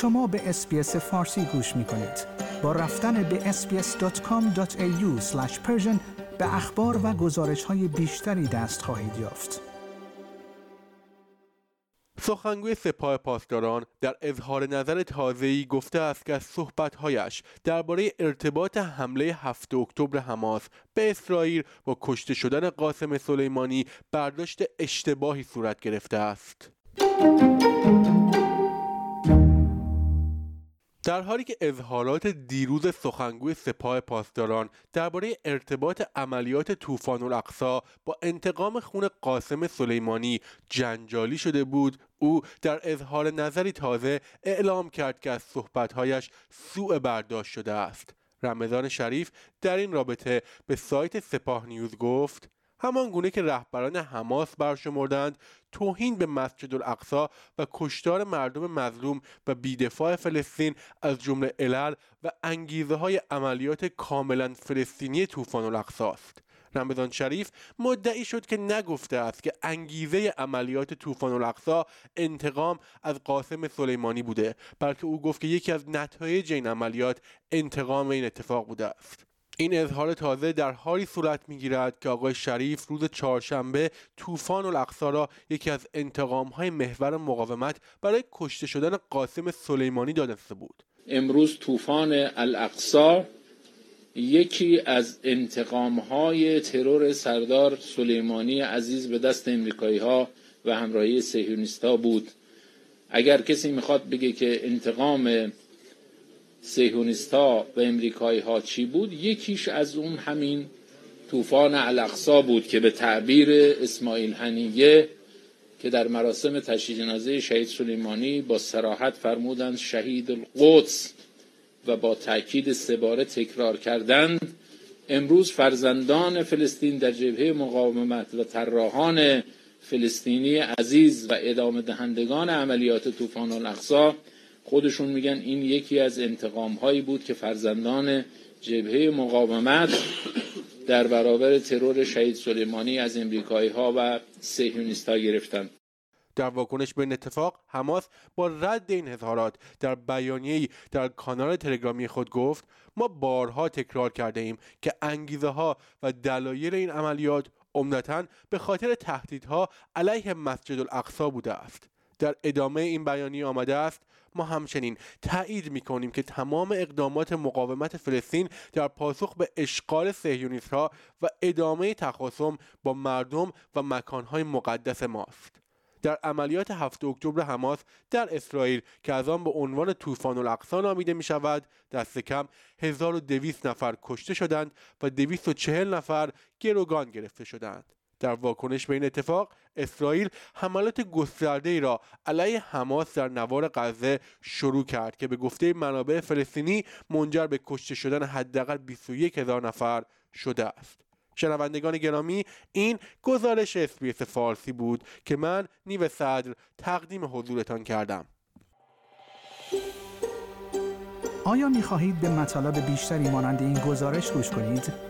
شما به اسپیس فارسی گوش می کنید. با رفتن به sbs.com.au به اخبار و گزارش های بیشتری دست خواهید یافت. سخنگوی سپاه پاسداران در اظهار نظر تازه‌ای گفته است که از صحبت‌هایش درباره ارتباط حمله 7 اکتبر حماس به اسرائیل با کشته شدن قاسم سلیمانی برداشت اشتباهی صورت گرفته است. در حالی که اظهارات دیروز سخنگوی سپاه پاسداران درباره ارتباط عملیات طوفان الاقصا با انتقام خون قاسم سلیمانی جنجالی شده بود او در اظهار نظری تازه اعلام کرد که از صحبتهایش سوء برداشت شده است. رمضان شریف در این رابطه به سایت سپاه نیوز گفت همان گونه که رهبران حماس برشمردند توهین به مسجد الاقصا و کشتار مردم مظلوم و بیدفاع فلسطین از جمله علل و انگیزه های عملیات کاملا فلسطینی طوفان الاقصا است. رمضان شریف مدعی شد که نگفته است که انگیزه عملیات طوفان الاقصا انتقام از قاسم سلیمانی بوده بلکه او گفت که یکی از نتایج این عملیات انتقام این اتفاق بوده است. این اظهار تازه در حالی صورت می‌گیرد که آقای شریف روز چهارشنبه طوفان الاقصا را یکی از انتقام های محور مقاومت برای کشته شدن قاسم سلیمانی دانسته بود. امروز طوفان الاقصا یکی از انتقام های ترور سردار سلیمانی عزیز به دست امریکایی ها و همراهی سهیونیستا بود. اگر کسی می‌خواد بگه که انتقام سهیونیستا و امریکایی ها چی بود؟ یکیش از اون همین طوفان الاقصا بود که به تعبیر اسماعیل هنیه که در مراسم تشییع جنازه شهید سلیمانی با سراحت فرمودند شهید القدس و با تاکید سه تکرار کردند. امروز فرزندان فلسطین در جبهه مقاومت و طراحان فلسطینی عزیز و ادامه دهندگان عملیات طوفان الاقصا خودشون میگن این یکی از انتقام هایی بود که فرزندان جبهه مقاومت در برابر ترور شهید سلیمانی از امریکایی ها و سهیونیست ها گرفتن. در واکنش به این اتفاق حماس با رد این اظهارات در بیانیه‌ای در کانال تلگرامی خود گفت ما بارها تکرار کرده ایم که انگیزه ها و دلایل این عملیات عمدتا به خاطر تهدیدها علیه مسجد الاقصا بوده است. در ادامه این بیانیه آمده است ما همچنین تایید می کنیم که تمام اقدامات مقاومت فلسطین در پاسخ به اشغال سهیونیست ها و ادامه تخاصم با مردم و مکانهای مقدس ماست. در عملیات 7 اکتبر حماس در اسرائیل که از آن به عنوان طوفان الاقصا نامیده می شود دست کم 1200 نفر کشته شدند و 240 نفر گروگان گرفته شدند. در واکنش به این اتفاق اسرائیل حملات گسترده ای را علیه حماس در نوار غزه شروع کرد که به گفته منابع فلسطینی منجر به کشته شدن حداقل 21 هزار نفر شده است شنوندگان گرامی این گزارش SBS فارسی بود که من نیو صدر تقدیم حضورتان کردم آیا می خواهید به مطالب بیشتری مانند این گزارش گوش کنید؟